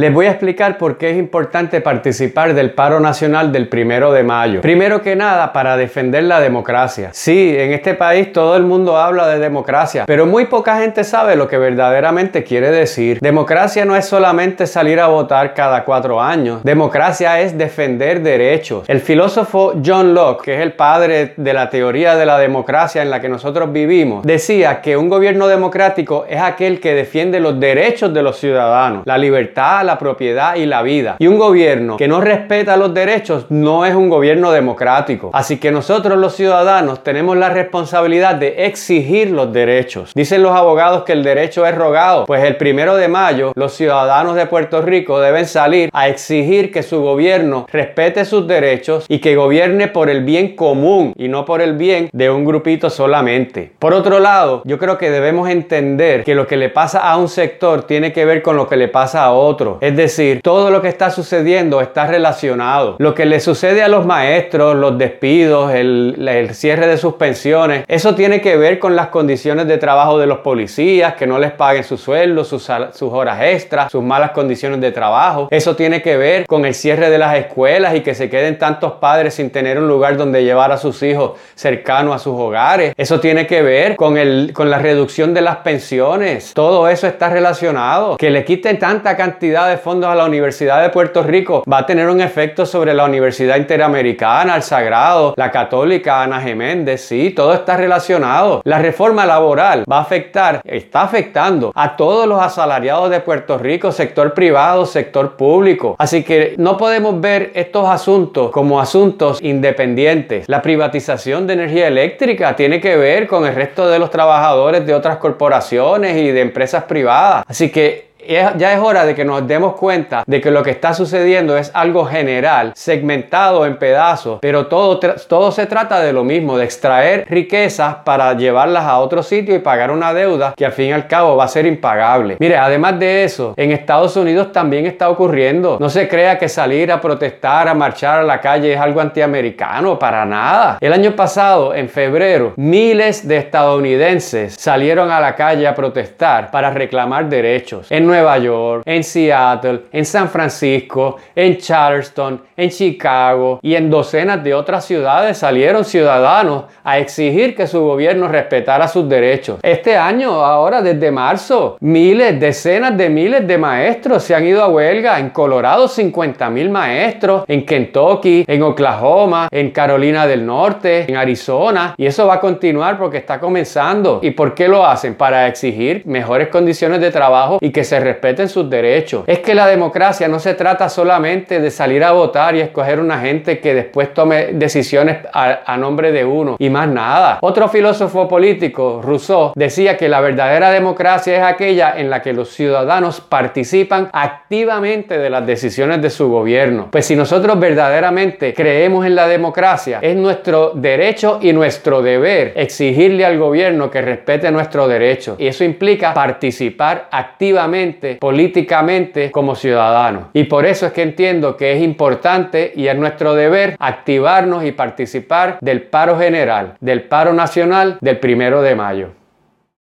Les voy a explicar por qué es importante participar del paro nacional del primero de mayo. Primero que nada, para defender la democracia. Sí, en este país todo el mundo habla de democracia, pero muy poca gente sabe lo que verdaderamente quiere decir. Democracia no es solamente salir a votar cada cuatro años. Democracia es defender derechos. El filósofo John Locke, que es el padre de la teoría de la democracia en la que nosotros vivimos, decía que un gobierno democrático es aquel que defiende los derechos de los ciudadanos, la libertad, la propiedad y la vida. Y un gobierno que no respeta los derechos no es un gobierno democrático. Así que nosotros los ciudadanos tenemos la responsabilidad de exigir los derechos. Dicen los abogados que el derecho es rogado, pues el primero de mayo los ciudadanos de Puerto Rico deben salir a exigir que su gobierno respete sus derechos y que gobierne por el bien común y no por el bien de un grupito solamente. Por otro lado, yo creo que debemos entender que lo que le pasa a un sector tiene que ver con lo que le pasa a otro. Es decir, todo lo que está sucediendo está relacionado. Lo que le sucede a los maestros, los despidos, el, cierre de sus pensiones, eso tiene que ver con las condiciones de trabajo de los policías, que no les paguen su sueldo, sus, sus horas extras, sus malas condiciones de trabajo. Eso tiene que ver con el cierre de las escuelas y que se queden tantos padres sin tener un lugar donde llevar a sus hijos cercano a sus hogares. Eso tiene que ver con, el, con la reducción de las pensiones. Todo eso está relacionado. Que le quiten tanta cantidad de fondos a la Universidad de Puerto Rico va a tener un efecto sobre la Universidad Interamericana, el Sagrado, la Católica, Ana Geméndez. Sí, todo está relacionado. La reforma laboral va a afectar, está afectando a todos los asalariados de Puerto Rico, sector privado, sector público. Así que no podemos ver estos asuntos como asuntos independientes. La privatización de energía eléctrica tiene que ver con el resto de los trabajadores de otras corporaciones y de empresas privadas. Así que ya es hora de que nos demos cuenta de que lo que está sucediendo es algo general, segmentado en pedazos, pero todo, todo se trata de lo mismo, de extraer riquezas para llevarlas a otro sitio y pagar una deuda que al fin y al cabo va a ser impagable. Mire, además de eso, en Estados Unidos también está ocurriendo. No se crea que salir a protestar, a marchar a la calle es algo antiamericano, para nada. El año pasado, en febrero, miles de estadounidenses salieron a la calle a protestar para reclamar derechos. Nueva York, en Seattle, en San Francisco, en Charleston, en Chicago y en docenas de otras ciudades salieron ciudadanos a exigir que su gobierno respetara sus derechos. Este año, ahora desde marzo, miles, decenas de miles de maestros se han ido a huelga. En Colorado, 50 mil maestros, en Kentucky, en Oklahoma, en Carolina del Norte, en Arizona. Y eso va a continuar porque está comenzando. ¿Y por qué lo hacen? Para exigir mejores condiciones de trabajo y que se respeten sus derechos. Es que la democracia no se trata solamente de salir a votar y escoger una gente que después tome decisiones a, nombre de uno y más nada. Otro filósofo político, Rousseau, decía que la verdadera democracia es aquella en la que los ciudadanos participan activamente de las decisiones de su gobierno. Pues si nosotros verdaderamente creemos en la democracia, es nuestro derecho y nuestro deber exigirle al gobierno que respete nuestros derechos. Y eso implica participar activamente políticamente como ciudadanos. Y por eso es que entiendo que es importante y es nuestro deber activarnos y participar del paro general, del paro nacional del primero de mayo.